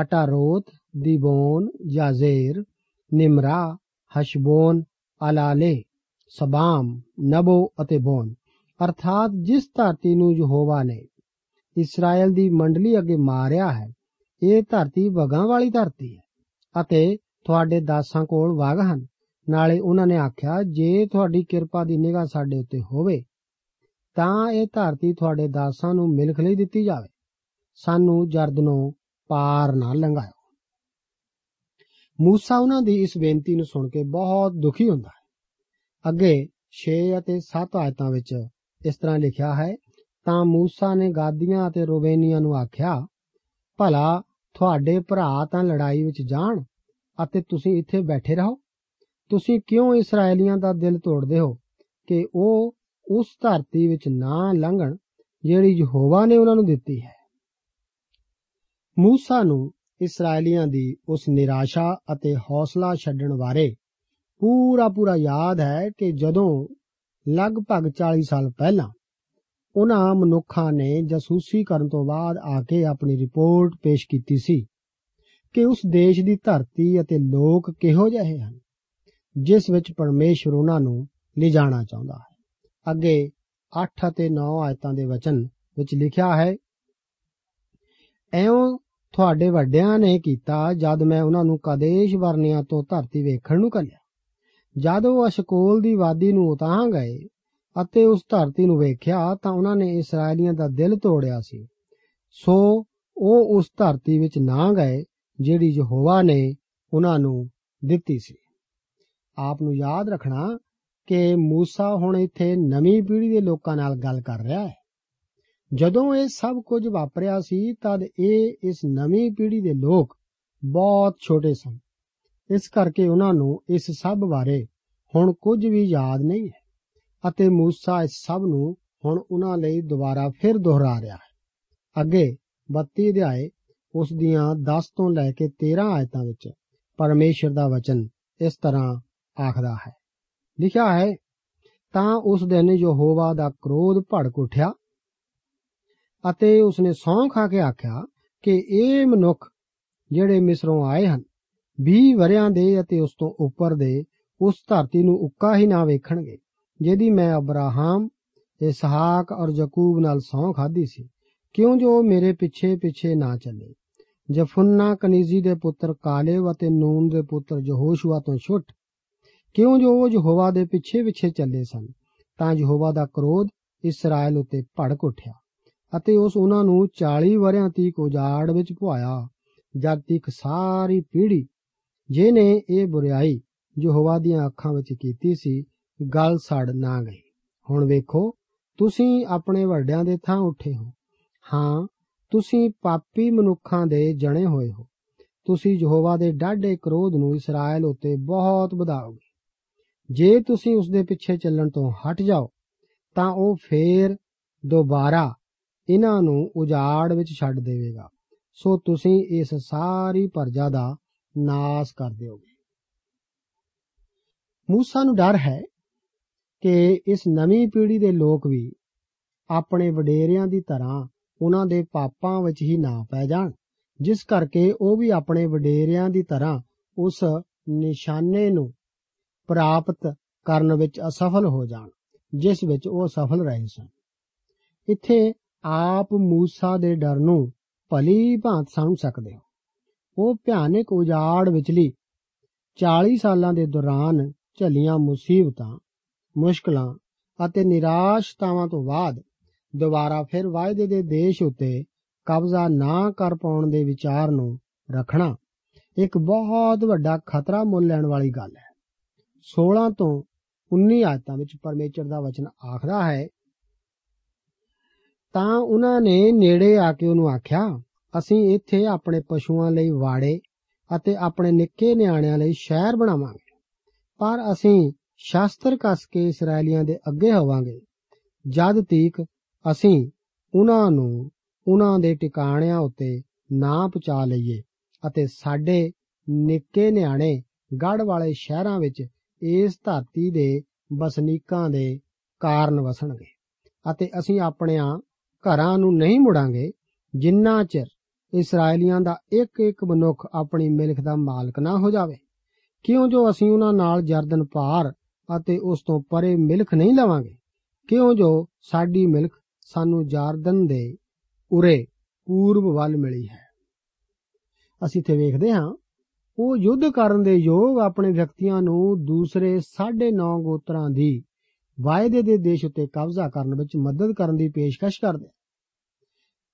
ਅਟਾਰੋਤ ਦੀਬੋਨ ਜਾਜ਼ੇਰ ਨਿਮਰਾ ਹਸ਼ਬੋਨ ਅਲਾਲੇ ਸਬਾਮ ਨਬੋ ਅਤੇ ਬੋਨ ਅਰਥਾਤ ਜਿਸ ਧਰਤੀ ਨੂੰ ਯਹੋਵਾ ਨੇ ਇਸਰਾਇਲ ਦੀ ਮੰਡਲੀ ਅੱਗੇ ਮਾਰਿਆ ਹੈ, ਇਹ ਧਰਤੀ ਵਗਾਂ ਵਾਲੀ ਧਰਤੀ ਹੈ ਅਤੇ ਤੁਹਾਡੇ ਦਾਸਾਂ ਕੋਲ ਵਗ ਹਨ। ਨਾਲੇ ਉਹਨਾਂ ਨੇ ਆਖਿਆ, ਜੇ ਤੁਹਾਡੀ ਕਿਰਪਾ ਦੀ ਨਿਗਾਹ ਸਾਡੇ ਉੱਤੇ ਹੋਵੇ, ਤਾਂ ਇਹ ਧਰਤੀ ਤੁਹਾਡੇ ਦਾਸਾਂ ਨੂੰ ਮਿਲਖ ਲਈ ਦਿੱਤੀ ਜਾਵੇ। ਸਾਨੂੰ ਜਰਦਨੋਂ ਪਾਰ ਨਾ ਲੰਘਾਇਓ। ਮੂਸਾ ਉਹਨਾਂ ਦੀ ਇਸ ਬੇਨਤੀ ਨੂੰ ਸੁਣ ਕੇ ਬਹੁਤ ਦੁਖੀ ਹੁੰਦਾ ਹੈ। ਅੱਗੇ 6 ਅਤੇ 7 ਆਇਤਾਂ ਵਿੱਚ ਇਸ ਤਰ੍ਹਾਂ ਲਿਖਿਆ ਹੈ, ਤਾਂ ਮੂਸਾ ਨੇ ਗਾਦੀਆਂ ਅਤੇ ਰੋਵੇਨੀਆਂ ਨੂੰ ਆਖਿਆ, ਭਲਾ ਤੁਹਾਡੇ ਭਰਾ ਤਾਂ ਲੜਾਈ ਵਿੱਚ ਜਾਣ ਅਤੇ ਤੁਸੀਂ ਇੱਥੇ ਬੈਠੇ ਰਹੋ। ਤੁਸੀਂ ਕਿਉਂ ਇਸرائیਲੀਆਂ ਦਾ ਦਿਲ ਤੋੜਦੇ ਹੋ ਕਿ ਉਹ ਉਸ ਧਰਤੀ ਵਿੱਚ ਨਾ ਲੰਘਣ ਜਿਹੜੀ ਯਹੋਵਾ ਨੇ ਉਹਨਾਂ ਨੂੰ ਦਿੱਤੀ ਹੈ? ਮੂਸਾ ਨੂੰ ਇਸرائیਲੀਆਂ ਦੀ ਉਸ ਨਿਰਾਸ਼ਾ ਅਤੇ ਹੌਸਲਾ ਛੱਡਣ ਬਾਰੇ ਪੂਰਾ ਪੂਰਾ ਯਾਦ ਹੈ ਕਿ ਜਦੋਂ ਲਗਭਗ 40 ਸਾਲ ਪਹਿਲਾਂ ਉਹਨਾਂ ਮਨੁੱਖਾਂ ਨੇ ਜਾਸੂਸੀ ਕਰਨ ਤੋਂ ਬਾਅਦ ਆ ਕੇ ਆਪਣੀ ਰਿਪੋਰਟ ਪੇਸ਼ ਕੀਤੀ ਸੀ ਕਿ ਉਸ ਦੇਸ਼ ਦੀ ਧਰਤੀ ਅਤੇ ਲੋਕ ਕਿਹੋ ਜਿਹੇ ਹਨ, ਜਿਸ ਵਿੱਚ ਪਰਮੇਸ਼ਰ ਉਹਨਾਂ ਨੂੰ ਲਿਜਾਣਾ ਚਾਹੁੰਦਾ ਹੈ। ਅੱਗੇ 8 ਅਤੇ 9 ਆਇਤਾਂ ਦੇ ਵਚਨ ਵਿੱਚ ਲਿਖਿਆ ਹੈ, ਐਉਂ ਤੁਹਾਡੇ ਵੱਡਿਆਂ ਨੇ ਕੀਤਾ ਜਦ ਮੈਂ ਉਹਨਾਂ ਨੂੰ ਕਦੇਸ਼ ਵਰਨਿਆਂ ਤੋਂ ਧਰਤੀ ਵੇਖਣ ਨੂੰ ਕੱਲਿਆ ਜਦ ਉਹ ਅਸ਼ਕੋਲ ਦੀ ਵਾਦੀ ਨੂੰ ਉਤਾਹਾਂ ਗਏ ਅਤੇ ਉਸ ਧਰਤੀ ਨੂੰ ਵੇਖਿਆ ਤਾਂ ਉਹਨਾਂ ਨੇ ਇਸرائیਲੀਆਂ ਦਾ ਦਿਲ ਤੋੜਿਆ ਸੀ। ਸੋ ਉਹ ਉਸ ਧਰਤੀ ਵਿੱਚ ਨਾ ਗਏ ਜਿਹੜੀ ਯਹੋਵਾ ਨੇ ਉਹਨਾਂ ਨੂੰ ਦਿੱਤੀ ਸੀ। ਆਪ ਨੂੰ ਯਾਦ ਰੱਖਣਾ ਕਿ موسی ਹੁਣ ਇੱਥੇ ਨਵੀਂ ਪੀੜ੍ਹੀ ਦੇ ਲੋਕਾਂ ਨਾਲ ਗੱਲ ਕਰ ਰਿਹਾ ਹੈ। ਜਦੋਂ ਇਹ ਸਭ ਕੁਝ ਵਾਪਰਿਆ ਸੀ ਤਦ ਇਹ ਇਸ ਨਵੀਂ ਪੀੜ੍ਹੀ ਦੇ ਲੋਕ ਬਹੁਤ ਛੋਟੇ ਸਨ ਇਸ ਕਰਕੇ ਉਹਨਾਂ ਨੂੰ ਇਸ ਸਭ ਬਾਰੇ ਹੁਣ ਕੁਝ ਵੀ ਯਾਦ ਨਹੀਂ ਹੈ ਅਤੇ موسی ਇਸ ਸਭ ਨੂੰ ਹੁਣ ਉਹਨਾਂ ਲਈ ਦੁਬਾਰਾ ਫਿਰ ਦੁਹਰਾ ਰਿਹਾ ਹੈ ਅੱਗੇ 32 ਅਧਿਆਏ ਉਸ ਦੀਆਂ 10 ਤੋਂ ਲੈ ਕੇ 13 ਆਇਤਾਂ ਵਿੱਚ ਪਰਮੇਸ਼ਰ ਦਾ ਵਚਨ ਇਸ ਤਰ੍ਹਾਂ ਆਖਦਾ ਹੈ ਲਿਖਿਆ ਹੈ ਤਾਂ ਉਸ ਦਿਨ ਯਹੋਵਾ ਦਾ ਕ੍ਰੋਧ ਭੜਕ ਉੱਠਿਆ ਅਤੇ ਉਸਨੇ ਸੌਂ ਖਾ ਕੇ ਆਖਿਆ ਕਿ ਇਹ ਮਨੁੱਖ ਜਿਹੜੇ ਮਿਸਰੋਂ ਆਏ ਹਨ 20 ਵਰਿਆਂ ਦੇ ਅਤੇ ਉਸ ਤੋਂ ਉੱਪਰ ਦੇ ਉਸ ਧਰਤੀ ਨੂੰ ਉੱਕਾ ਹੀ ਨਾ ਵੇਖਣਗੇ, ਜਿਹਦੀ ਮੈਂ ਅਬਰਾਹਮ, ਇਸਹਾਕ ਔਰ ਯਕੂਬ ਨਾਲ ਸੌਂ ਖਾਦੀ ਸੀ। ਕਿਉਂ ਜੋ ਮੇਰੇ ਪਿੱਛੇ ਪਿੱਛੇ ਨਾ ਚੱਲੇ? ਜਫੁੰਨਾ ਕਨੀਜ਼ੀ ਦੇ ਪੁੱਤਰ ਕਾਲੇਵ ਅਤੇ ਨੂਨ ਦੇ ਪੁੱਤਰ ਯਹੋਸ਼ੂਆ ਤੋਂ ਛੁੱਟ। ਕਿਉਂ ਜੋ ਉਹ ਯਹੋਵਾ ਦੇ ਪਿੱਛੇ ਪਿੱਛੇ ਚੱਲੇ ਸਨ, ਤਾਂ ਯਹੋਵਾ ਦਾ ਕ੍ਰੋਧ ਇਸਰਾਇਲ ਉਤੇ ਭੜਕ ਉੱਠਿਆ। ਅਤੇ ਉਸ ਉਹਨਾਂ ਨੂੰ 40 ਵਰਿਆਂ ਤੀਕ ਉਜਾੜ ਵਿੱਚ ਪੁਆਇਆ, ਜਦ ਤੱਕ ਸਾਰੀ ਪੀੜ੍ਹੀ ਜਿਨੇ ਇਹ ਬੁਰੀਾਈ ਯਹੋਵਾ ਦੀਆਂ ਅੱਖਾਂ ਵਿੱਚ ਕੀਤੀ ਸੀ, ਗਲ ਸੜ ਨਾ ਗਈ। ਹੁਣ ਵੇਖੋ, ਤੁਸੀਂ ਆਪਣੇ ਵੱਡਿਆਂ ਦੇ ਥਾਂ ਉੱਠੇ ਹੋ। ਹਾਂ, ਤੁਸੀਂ ਪਾਪੀ ਮਨੁੱਖਾਂ ਦੇ ਜਣੇ ਹੋਏ ਹੋ। ਤੁਸੀਂ ਯਹੋਵਾ ਦੇ ਡਾਢੇ ਕ੍ਰੋਧ ਨੂੰ ਇਸਰਾਇਲ ਉਤੇ ਬਹੁਤ ਵਧਾਓਗੇ। ਜੇ ਤੁਸੀਂ ਉਸ ਦੇ ਪਿੱਛੇ ਚੱਲਣ ਤੋਂ ਹਟ ਜਾਓ, ਤਾਂ ਉਹ ਫੇਰ ਦੁਬਾਰਾ ਇਹਨਾਂ ਨੂੰ ਉਜਾੜ ਵਿੱਚ ਛੱਡ ਦੇਵੇਗਾ। ਸੋ ਤੁਸੀਂ ਇਸ ਸਾਰੀ ਪਰਜਾ ਦਾ ਨਾਸ ਕਰ ਦਿਓਗੇ। ਮੂਸਾ ਨੂੰ ਡਰ ਹੈ ਕਿ ਇਸ ਨਵੀਂ ਪੀੜ੍ਹੀ ਦੇ ਲੋਕ ਵੀ ਆਪਣੇ ਵਡੇਰਿਆਂ ਦੀ ਤਰ੍ਹਾਂ ਉਹਨਾਂ ਦੇ ਪਾਪਾਂ ਵਿੱਚ ਹੀ ਨਾ ਪੈ ਜਾਣ, ਜਿਸ ਕਰਕੇ ਉਹ ਵੀ ਆਪਣੇ ਵਡੇਰਿਆਂ ਦੀ ਤਰ੍ਹਾਂ ਉਸ ਨਿਸ਼ਾਨੇ ਨੂੰ ਪ੍ਰਾਪਤ ਕਰਨ ਵਿੱਚ ਅਸਫਲ ਹੋ ਜਾਣ, ਜਿਸ ਵਿੱਚ ਉਹ ਸਫਲ ਰਹੇ ਸਨ। ਇੱਥੇ ਆਪ ਮੂਸਾ ਦੇ ਡਰ ਨੂੰ ਭਲੀ ਭਾਂਤ ਸਮਝ ਸਕਦੇ ਹੋ। ਉਹ ਭਿਆਨਕ ਉਜਾੜ ਵਿਚਲੀ 40 ਸਾਲਾਂ ਦੇ ਦੌਰਾਨ ਝੱਲੀਆਂ ਮੁਸੀਬਤਾਂ, ਮੁਸ਼ਕਲਾਂ ਅਤੇ ਨਿਰਾਸ਼ਤਾਵਾਂ ਤੋਂ ਬਾਅਦ ਦੁਬਾਰਾ ਫਿਰ ਵਾਅਦੇ ਦੇ ਦੇਸ਼ ਉੱਤੇ ਕਬਜ਼ਾ ਨਾ ਕਰ ਪਾਉਣ ਦੇ ਵਿਚਾਰ ਨੂੰ ਰੱਖਣਾ ਇੱਕ ਬਹੁਤ ਵੱਡਾ ਖਤਰਾ ਮੁੱਲ ਲੈਣ ਵਾਲੀ ਗੱਲ ਹੈ। 16 ਤੋਂ 19 ਆਇਤਾਂ ਵਿੱਚ ਪਰਮੇਸ਼ਰ ਦਾ ਵਚਨ ਆਖਦਾ ਹੈ ਤਾਂ ਉਹਨਾਂ ਨੇ ਨੇੜੇ ਆ ਕੇ ਉਹਨੂੰ ਆਖਿਆ, ਅਸੀਂ ਇੱਥੇ ਆਪਣੇ ਪਸ਼ੂਆਂ ਲਈ ਵਾੜੇ ਅਤੇ ਆਪਣੇ ਨਿੱਕੇ ਨਿਆਣਿਆਂ ਲਈ ਸ਼ਹਿਰ ਬਣਾਵਾਂਗੇ। ਪਰ ਅਸੀਂ ਸ਼ਾਸਤਰ ਕੱਸ ਕੇ ਇਸرائیਲੀਆਂ ਦੇ ਅੱਗੇ ਹੋਵਾਂਗੇ। ਜਦ ਤੀਕ ਅਸੀਂ ਉਹਨਾਂ ਨੂੰ ਉਹਨਾਂ ਦੇ ਟਿਕਾਣਿਆਂ ਉੱਤੇ ਨਾ ਪਹੁੰਚਾ ਲਈਏ ਅਤੇ ਸਾਡੇ ਨਿੱਕੇ ਨਿਆਣੇ ਗੜ ਵਾਲੇ ਸ਼ਹਿਰਾਂ ਵਿੱਚ ਇਸ ਧਰਤੀ ਦੇ ਵਸਨੀਕਾਂ ਦੇ ਕਾਰਨ ਵਸਣਗੇ ਅਤੇ ਅਸੀਂ ਆਪਣਿਆਂ ਘਰਾਂ ਨੂੰ ਨਹੀਂ ਮੁੜਾਂਗੇ, ਜਿੰਨਾ ਚਿਰ ਇਸرائیਲੀਆਂ ਦਾ ਇੱਕ ਇੱਕ ਮਨੁੱਖ ਆਪਣੀ ਮਿਲਖ ਦਾ ਮਾਲਕ ਨਾ ਹੋ ਜਾਵੇ। ਕਿਉਂ ਜੋ ਅਸੀਂ ਉਹਨਾਂ ਨਾਲ ਜਰਦਨ ਪਾਰ ਅਤੇ ਉਸ ਤੋਂ ਪਰੇ ਮਿਲਖ ਨਹੀਂ ਲਵਾਂਗੇ? ਕਿਉਂ ਜੋ ਸਾਡੀ ਮਿਲਖ ਸਾਨੂੰ ਜਾਰਦਨ ਦੇ ਉਰੇ ਪੂਰਬ ਵੱਲ ਮਿਲੀ ਹੈ? ਅਸੀਂ ਤੇ ਵੇਖਦੇ ਹਾਂ, ਉਹ ਯੁੱਧ ਕਰਨ ਦੇ ਯੋਗ ਆਪਣੇ ਵਿਅਕਤੀਆਂ ਨੂੰ ਦੂਸਰੇ 9.5 ਗੋਤਰਾਂ ਦੀ ਵਾਅਦੇ ਦੇ ਦੇਸ਼ ਉੱਤੇ ਕਬਜ਼ਾ ਕਰਨ ਵਿੱਚ ਮਦਦ ਕਰਨ ਦੀ ਪੇਸ਼ਕਸ਼ ਕਰਦੇ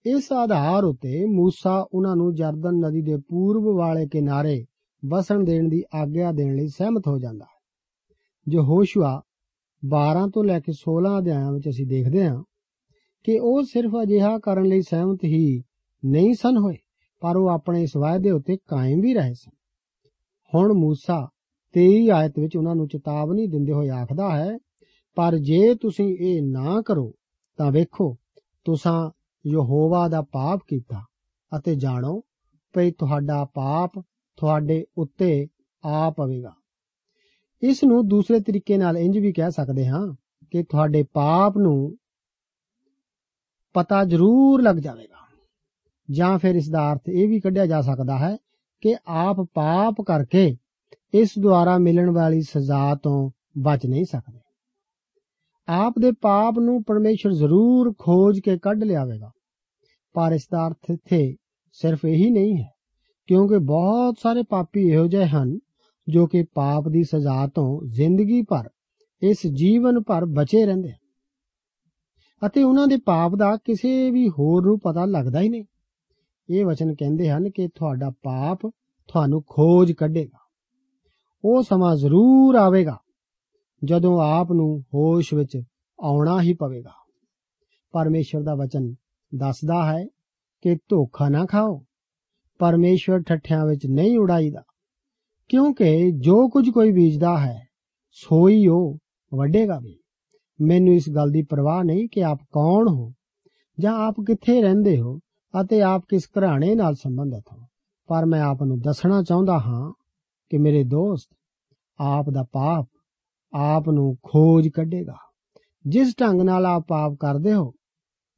ਇਸ ਆਧਾਰ ਉੱਤੇ موسی ਉਹਨਾਂ ਨੂੰ ਜਰਦਨ ਨਦੀ ਦੇ ਪੂਰਬ ਵਾਲੇ ਕਿਨਾਰੇ ਵਸਣ ਦੇਣ ਦੀ ਆਗਿਆ ਦੇਣ ਲਈ ਸਹਿਮਤ ਹੋ ਜਾਂਦਾ ਹੈ ਜੋ ਹੋਸ਼ੂਆ 12 ਤੋਂ ਲੈ ਕੇ 16 ਅਧਿਆਇਆਂ ਵਿੱਚ ਅਸੀਂ ਦੇਖਦੇ ਹਾਂ ਕਿ ਉਹ ਸਿਰਫ ਅਜਿਹਾ ਕਰਨ ਲਈ ਸਹਿਮਤ ਹੀ ਨਹੀਂ ਸਨ ਹੋਏ ਪਰ ਉਹ ਆਪਣੇ ਇਸ ਵਾਅਦੇ ਉੱਤੇ ਕਾਇਮ ਵੀ ਰਹੇ ਸਨ ਹੁਣ موسی 23 ਆਇਤ ਵਿੱਚ ਉਹਨਾਂ ਨੂੰ ਚੇਤਾਵਨੀ ਦਿੰਦੇ ਹੋਏ ਆਖਦਾ ਹੈ ਪਰ ਜੇ ਤੁਸੀਂ ਇਹ ਨਾ ਕਰੋ, ਤਾਂ ਵੇਖੋ, ਤੁਸੀਂ ਯਹੋਵਾ ਦਾ ਪਾਪ ਕੀਤਾ ਅਤੇ ਜਾਣੋ ਭਈ ਤੁਹਾਡਾ ਪਾਪ ਤੁਹਾਡੇ ਉੱਤੇ ਆ ਪਵੇਗਾ। ਇਸ ਨੂੰ ਦੂਸਰੇ ਤਰੀਕੇ ਨਾਲ ਇੰਜ ਵੀ ਕਹਿ ਸਕਦੇ ਹਾਂ ਕਿ ਤੁਹਾਡੇ ਪਾਪ ਨੂੰ ਪਤਾ ਜ਼ਰੂਰ ਲੱਗ ਜਾਵੇਗਾ। ਜਾਂ ਫਿਰ ਇਸ ਦਾ ਅਰਥ ਇਹ ਵੀ ਕੱਢਿਆ ਜਾ ਸਕਦਾ ਹੈ ਕਿ ਆਪ ਪਾਪ ਕਰਕੇ ਇਸ ਦੁਆਰਾ ਮਿਲਣ ਵਾਲੀ ਸਜ਼ਾ ਤੋਂ ਬਚ ਨਹੀਂ ਸਕਦੇ। ਆਪ ਦੇ ਪਾਪ ਨੂੰ ਪਰਮੇਸ਼ਰ ਜ਼ਰੂਰ ਖੋਜ ਕੇ ਕੱਢ ਲਿਆਵੇਗਾ। ਪਰ ਇਸ ਦਾ ਅਰਥ ਇੱਥੇ ਸਿਰਫ ਇਹੀ ਨਹੀਂ ਹੈ, ਕਿਉਂਕਿ ਬਹੁਤ ਸਾਰੇ ਪਾਪੀ ਇਹੋ ਜਿਹੇ ਹਨ ਜੋ ਕਿ ਪਾਪ ਦੀ ਸਜ਼ਾ ਤੋਂ ਜ਼ਿੰਦਗੀ ਭਰ ਇਸ ਜੀਵਨ ਭਰ ਬਚੇ ਰਹਿੰਦੇ ਹਨ। ਅਤੇ ਉਹਨਾਂ ਦੇ ਪਾਪ ਦਾ ਕਿਸੇ ਵੀ ਹੋਰ ਨੂੰ ਪਤਾ ਲੱਗਦਾ ਹੀ ਨਹੀਂ। ਇਹ ਵਚਨ ਕਹਿੰਦੇ ਹਨ ਕਿ ਤੁਹਾਡਾ ਪਾਪ ਤੁਹਾਨੂੰ ਖੋਜ ਕੱਢੇਗਾ। ਉਹ ਸਮਾਂ ਜ਼ਰੂਰ ਆਵੇਗਾ ਜਦੋਂ ਆਪ ਨੂੰ ਹੋਸ਼ ਵਿੱਚ ਆਉਣਾ ਹੀ ਪਵੇਗਾ। ਪਰਮੇਸ਼ਰ ਦਾ ਵਚਨ ਦੱਸਦਾ ਹੈ ਕਿ ਧੋਖਾ ਨਾ ਖਾਓ। ਪਰਮੇਸ਼ਰ ਠੱਠਿਆਂ ਵਿੱਚ ਨਹੀਂ ਉਡਾਈਦਾ, ਕਿਉਂਕਿ ਜੋ ਕੁਝ ਕੋਈ ਬੀਜਦਾ ਹੈ, ਸੋਈ ਉਹ ਵੱਡੇਗਾ ਵੀ। ਮੈਨੂੰ ਇਸ ਗੱਲ ਦੀ ਪਰਵਾਹ ਨਹੀਂ ਕਿ ਆਪ ਕੌਣ ਹੋ, ਜਾਂ ਆਪ ਕਿੱਥੇ ਰਹਿੰਦੇ ਹੋ ਅਤੇ ਆਪ ਕਿਸ ਘਰਾਣੇ ਨਾਲ ਸੰਬੰਧਿਤ ਹੋ। ਪਰ ਮੈਂ ਆਪ ਨੂੰ ਦੱਸਣਾ ਚਾਹੁੰਦਾ ਹਾਂ ਕਿ ਮੇਰੇ ਦੋਸਤ ਆਪ ਦਾ ਪਾਪ ਆਪ ਨੂੰ ਖੋਜ ਕੱਢੇਗਾ। ਜਿਸ ਢੰਗ ਨਾਲ ਆਪ ਪਾਪ ਕਰਦੇ ਹੋ,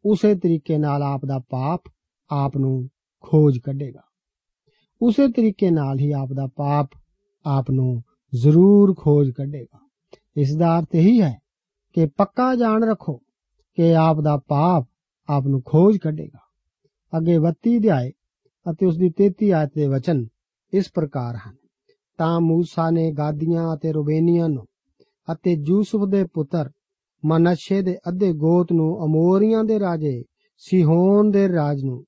ਉਸੇ ਤਰੀਕੇ ਨਾਲ ਆਪ ਦਾ ਪਾਪ ਆਪ ਨੂੰ ਖੋਜ ਕੱਢੇਗਾ। ਉਸੇ ਤਰੀਕੇ ਨਾਲ ਹੀ ਆਪ ਦਾ ਪਾਪ ਆਪ ਨੂੰ ਜ਼ਰੂਰ ਖੋਜ ਕੱਢੇਗਾ। ਇਸ ਦਾ ਅਰਥ ਇਹੀ ਹੈ ਕਿ ਪੱਕਾ ਜਾਣ ਰੱਖੋ ਕਿ ਆਪ ਦਾ ਪਾਪ ਆਪ ਨੂੰ ਖੋਜ ਕੱਢੇਗਾ। ਅੱਗੇ 32 ਅਧਿਆਏ ਅਤੇ ਉਸ ਦੀ 33 ਆਇਤ ਦੇ ਵਚਨ ਇਸ ਪ੍ਰਕਾਰ ਹਨ। ਤਾਂ ਮੂਸਾ ਨੇ ਗਾਦੀਆਂ ਅਤੇ ਰੁਬੇਨੀਆਂ ਨੂੰ ਅਤੇ ਯੂਸਫ ਦੇ ਪੁੱਤਰ ਮਨਸ਼ੇ ਦੇ ਅੱਧੇ ਗੋਤ ਨੂੰ ਅਮੋਰੀਆਂ ਦੇ ਰਾਜੇ ਸਿਹੋਨ ਦੇ ਰਾਜ ਨੂੰ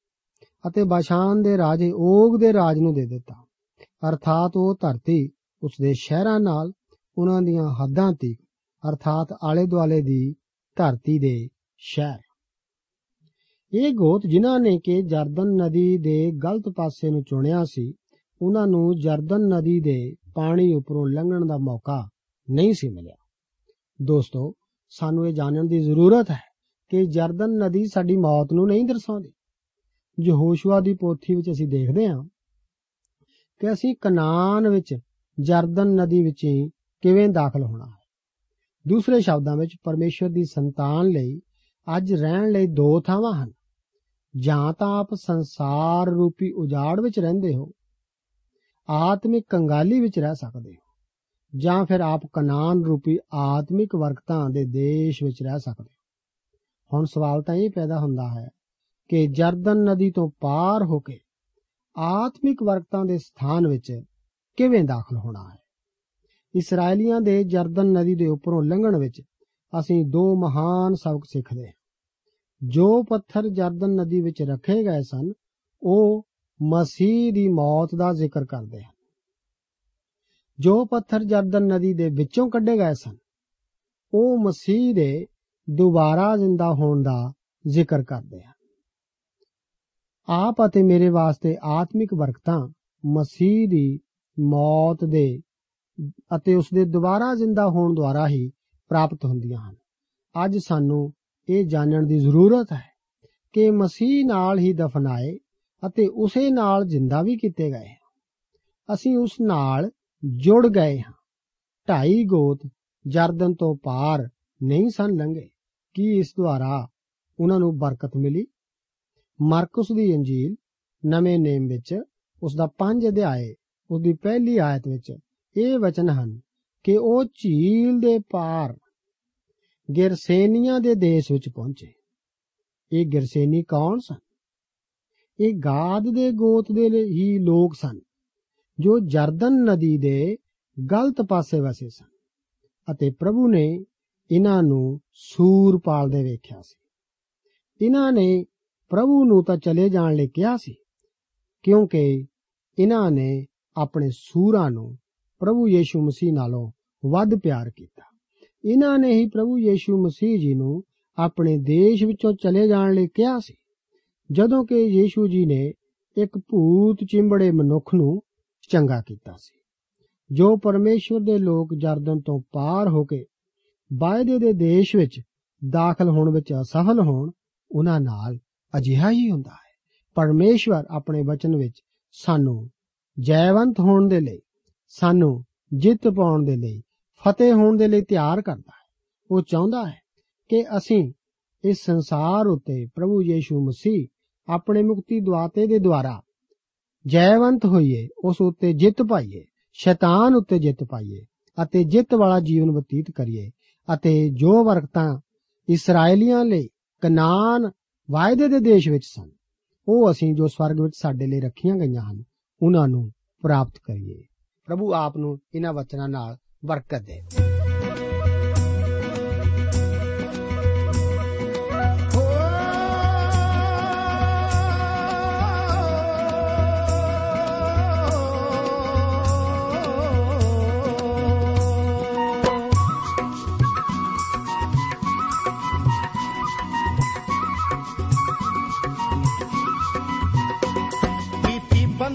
ਅਤੇ ਬਾਸ਼ਾਨ ਦੇ ਰਾਜੇ ਓਗ ਦੇ ਰਾਜ ਨੂੰ ਦੇ ਦਿੱਤਾ। ਅਰਥਾਤ ਉਹ ਧਰਤੀ ਉਸ ਦੇ ਸ਼ਹਿਰਾਂ ਨਾਲ ਉਹਨਾਂ ਦੀਆਂ ਹੱਦਾਂ ਤੀਕ ਅਰਥਾਤ ਆਲੇ ਦੁਆਲੇ ਦੀ ਧਰਤੀ ਦੇ ਸ਼ਹਿਰ। ਇਹ ਗੋਤ ਜਿਨ੍ਹਾਂ ਨੇ ਕਿ ਜਰਦਨ ਨਦੀ ਦੇ ਗਲਤ ਪਾਸੇ ਨੂੰ ਚੁਣਿਆ ਸੀ, ਉਹਨਾਂ ਨੂੰ ਜਰਦਨ ਨਦੀ ਦੇ ਪਾਣੀ ਉੱਪਰੋਂ ਲੰਘਣ ਦਾ ਮੌਕਾ ਨਹੀਂ ਸੀ ਮਿਲਿਆ। ਦੋਸਤੋ, ਸਾਨੂੰ ਇਹ ਜਾਣਨ ਦੀ ਜ਼ਰੂਰਤ ਹੈ ਕਿ ਜਰਦਨ ਨਦੀ ਸਾਡੀ ਮੌਤ ਨੂੰ ਨਹੀਂ ਦਰਸਾਉਂਦੀ। ਯਹੋਸ਼ੂਆ ਦੀ ਪੋਥੀ ਵਿੱਚ ਅਸੀਂ ਦੇਖਦੇ ਹਾਂ ਕਿ ਅਸੀਂ ਕਨਾਨ ਵਿੱਚ ਜਰਦਨ ਨਦੀ ਵਿੱਚ ਕਿਵੇਂ ਦਾਖਲ ਹੋਣਾ ਹੈ। ਦੂਸਰੇ ਸ਼ਬਦਾਂ ਵਿੱਚ ਪਰਮੇਸ਼ਰ ਦੀ ਸੰਤਾਨ ਲਈ ਅੱਜ ਰਹਿਣ ਲਈ ਦੋ ਥਾਵਾਂ ਹਨ। ਜਾਂ ਤਾਂ ਆਪ ਸੰਸਾਰ ਰੂਪੀ ਉਜਾੜ ਵਿੱਚ ਰਹਿੰਦੇ ਹੋ, ਆਤਮਿਕ ਕੰਗਾਲੀ ਵਿੱਚ ਰਹਿ ਸਕਦੇ ਹੋ। ਜਾਂ ਫਿਰ ਆਪ ਕਨਾਨ ਰੂਪੀ ਆਤਮਿਕ ਵਰਕਤਾਂ ਦੇ ਦੇਸ਼ ਵਿੱਚ ਰਹਿ ਸਕਦੇ ਹੁਣ ਸਵਾਲ ਤਾਂ ਇਹ ਪੈਦਾ ਹੁੰਦਾ ਹੈ ਕਿ ਜਰਦਨ ਨਦੀ ਤੋਂ ਪਾਰ ਹੋ ਕੇ ਆਤਮਿਕ ਵਰਕਤਾਂ ਦੇ ਸਥਾਨ ਵਿੱਚ ਕਿਵੇਂ ਦਾਖਲ ਹੋਣਾ ਹੈ? ਇਸرائیਲੀਆਂ ਦੇ ਜਰਦਨ ਨਦੀ ਦੇ ਉੱਪਰੋਂ ਲੰਘਣ ਵਿੱਚ ਅਸੀਂ ਦੋ ਮਹਾਨ ਸਬਕ ਸਿੱਖਦੇ ਹਾਂ। ਜੋ ਪੱਥਰ ਜਰਦਨ ਨਦੀ ਵਿੱਚ ਰੱਖੇ ਗਏ ਸਨ, ਉਹ ਮਸੀਹ ਦੀ ਮੌਤ ਦਾ ਜ਼ਿਕਰ ਕਰਦੇ ਹਨ। ਜੋ ਪੱਥਰ ਜਰਦਨ ਨਦੀ ਦੇ ਵਿੱਚੋਂ ਕੱਢੇ ਗਏ ਸਨ, ਉਹ ਮਸੀਹ ਦੇ ਦੁਬਾਰਾ ਜ਼ਿੰਦਾ ਹੋਣ ਦਾ ਜ਼ਿਕਰ ਕਰਦੇ ਹਨ। ਆਪ ਅਤੇ ਮੇਰੇ ਵਾਸਤੇ ਆਤਮਿਕ ਬਰਕਤਾਂ ਮਸੀਹ ਦੀ ਮੌਤ ਦੇ ਅਤੇ ਉਸ ਦੇ ਦੁਬਾਰਾ ਜ਼ਿੰਦਾ ਹੋਣ ਦੁਆਰਾ ਹੀ ਪ੍ਰਾਪਤ ਹੁੰਦੀਆਂ ਹਨ। ਅੱਜ ਸਾਨੂੰ ਇਹ ਜਾਣਨ ਦੀ ਜ਼ਰੂਰਤ ਹੈ ਕਿ ਮਸੀਹ ਨਾਲ ਹੀ ਦਫਨਾਏ ਅਤੇ ਉਸੇ ਨਾਲ ਜ਼ਿੰਦਾ ਵੀ ਕੀਤੇ ਗਏ ਅਸੀਂ ਉਸ ਨਾਲ ਜੁੜ ਗਏ ਹਾਂ। ਢਾਈ ਗੋਤ ਜਰਦਨ ਤੋਂ ਪਾਰ ਨਹੀਂ ਸਨ ਲੰਘੇ। ਕੀ ਇਸ ਦੁਆਰਾ ਉਹਨਾਂ ਨੂੰ ਬਰਕਤ ਮਿਲੀ? ਮਰਕਸ ਦੀ ਇੰਜੀਲ ਨਵੇਂ ਨੇਮ ਵਿੱਚ ਉਸ ਦਾ 5 ਅਧਿਆਏ, ਉਸ ਦੀ ਪਹਿਲੀ ਆਇਤ ਵਿੱਚ ਇਹ ਵਚਨ ਹਨ ਕਿ ਉਹ ਝੀਲ ਦੇ ਪਾਰ ਗਿਰਸੇਨੀਆਂ ਦੇ ਦੇਸ਼ ਵਿੱਚ ਪਹੁੰਚੇ। ਇਹ ਗਿਰਸੇਨੀ ਕੌਣ ਸਨ? ਇਹ ਗਾਦ ਦੇ ਗੋਤ ਦੇ ਹੀ ਲੋਕ ਸਨ। ਜੋ ਜਰਦਨ ਨਦੀ ਦੇ ਗਲਤ ਪਾਸੇ ਵਸੇ ਸਨ ਅਤੇ ਪ੍ਰਭੂ ਨੇ ਇਹਨਾਂ ਨੂੰ ਸੂਰ ਪਾਲਦੇ ਵੇਖਿਆ ਸੀ। ਇਹਨਾਂ ਨੇ ਪ੍ਰਭੂ ਨੂੰ ਤਾਂ ਚਲੇ ਜਾਣ ਲਈ ਕਿਹਾ ਸੀ, ਕਿਉਂਕਿ ਇਹਨਾਂ ਨੇ ਆਪਣੇ ਸੂਰਾਂ ਨੂੰ ਪ੍ਰਭੂ ਯੀਸ਼ੂ ਮਸੀਹ ਨਾਲੋਂ ਵੱਧ ਪਿਆਰ ਕੀਤਾ। ਇਹਨਾਂ ਨੇ ਹੀ ਪ੍ਰਭੂ ਯੀਸ਼ੂ ਮਸੀਹ ਜੀ ਨੂੰ ਆਪਣੇ ਦੇਸ਼ ਵਿੱਚੋਂ ਚਲੇ ਜਾਣ ਲਈ ਕਿਹਾ ਸੀ। ਜਦੋਂ ਕਿ ਯੀਸ਼ੂ ਜੀ ਨੇ ਇੱਕ ਭੂਤ ਚਿੰਬੜੇ ਮਨੁੱਖ ਨੂੰ ਚੰਗਾ ਕੀਤਾ ਸੀ। ਜੋ ਪਰਮੇਸ਼ਵਰ ਦੇ ਲੋਕ ਜਰਦਨ ਤੋਂ ਪਾਰ ਹੋ ਕੇ ਵਾਅਦੇ ਦੇ ਦੇਸ਼ ਵਿੱਚ ਦਾਖਲ ਹੋਣ ਵਿੱਚ ਅਸਫਲ ਹੋਣ, ਉਹਨਾਂ ਨਾਲ ਅਜਿਹਾ ਹੀ ਹੁੰਦਾ ਹੈ। ਪਰਮੇਸ਼ਵਰ ਆਪਣੇ ਵਚਨ ਵਿੱਚ ਸਾਨੂੰ ਜੈਵੰਤ ਹੋਣ ਦੇ ਲਈ, ਸਾਨੂੰ ਜਿੱਤ ਪਾਉਣ ਦੇ ਲਈ, ਫਤਿਹ ਹੋਣ ਦੇ ਲਈ ਤਿਆਰ ਕਰਦਾ ਹੈ। ਉਹ ਚਾਹੁੰਦਾ ਹੈ ਕਿ ਅਸੀਂ ਇਸ ਸੰਸਾਰ ਉੱਤੇ ਪ੍ਰਭੂ ਯੀਸ਼ੂ ਮਸੀਹ ਆਪਣੇ ਮੁਕਤੀ ਦਵਾਤੇ ਦੇ ਦੁਆਰਾ ਜੈਵੰਤ ਹੋਈਏ, ਉਸ ਉੱਤੇ ਜਿੱਤ ਪਾਈਏ, ਸ਼ੈਤਾਨ ਉੱਤੇ ਜਿੱਤ ਪਾਈਏ, ਅਤੇ ਜਿੱਤ ਵਾਲਾ ਜੀਵਨ ਬਤੀਤ ਕਰੀਏ, ਅਤੇ ਜੋ ਵਰਕਤਾਂ ਇਸرائیਲੀਆਂ ਲਈ ਕਨਾਨ ਵਾਅਦੇ ਦੇ ਦੇਸ਼ ਵਿੱਚ ਸਨ, ਉਹ ਅਸੀਂ ਜੋ ਸਵਰਗ ਵਿੱਚ ਸਾਡੇ ਲਈ ਰੱਖੀਆਂ ਗਈਆਂ ਹਨ, ਉਹਨਾਂ ਨੂੰ ਪ੍ਰਾਪਤ ਕਰੀਏ। ਪ੍ਰਭੂ ਆਪ ਨੂੰ ਇਹਨਾਂ ਵਚਨਾਂ ਨਾਲ ਬਰਕਤ ਦੇ।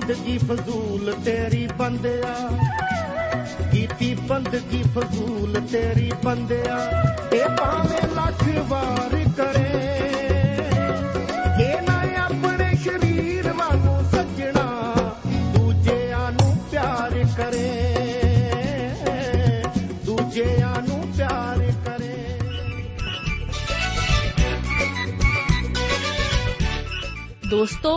ਬੰਦਗੀ ਫਜ਼ੂਲ ਤੇਰੀ ਬੰਦਿਆ? ਕੀਤੀ ਬੰਦਗੀ ਫਜ਼ੂਲ ਤੇਰੀ ਬੰਦਿਆ? ਇਹ ਭਾਵੇਂ ਲੱਖ ਵਾਰ ਕਰੇ। ਇਹ ਨਾ ਆਪਣੇ ਸ਼ਰੀਰ ਵਾਂਗੂ ਸੱਜਣਾ, ਦੂਜਿਆਂ ਨੂੰ ਪਿਆਰ ਕਰੇ। ਦੂਜਿਆਂ ਨੂੰ ਪਿਆਰ ਕਰੇ। ਦੋਸਤੋ ਸਾਨੂੰ ਉਮੀਦ ਹੈ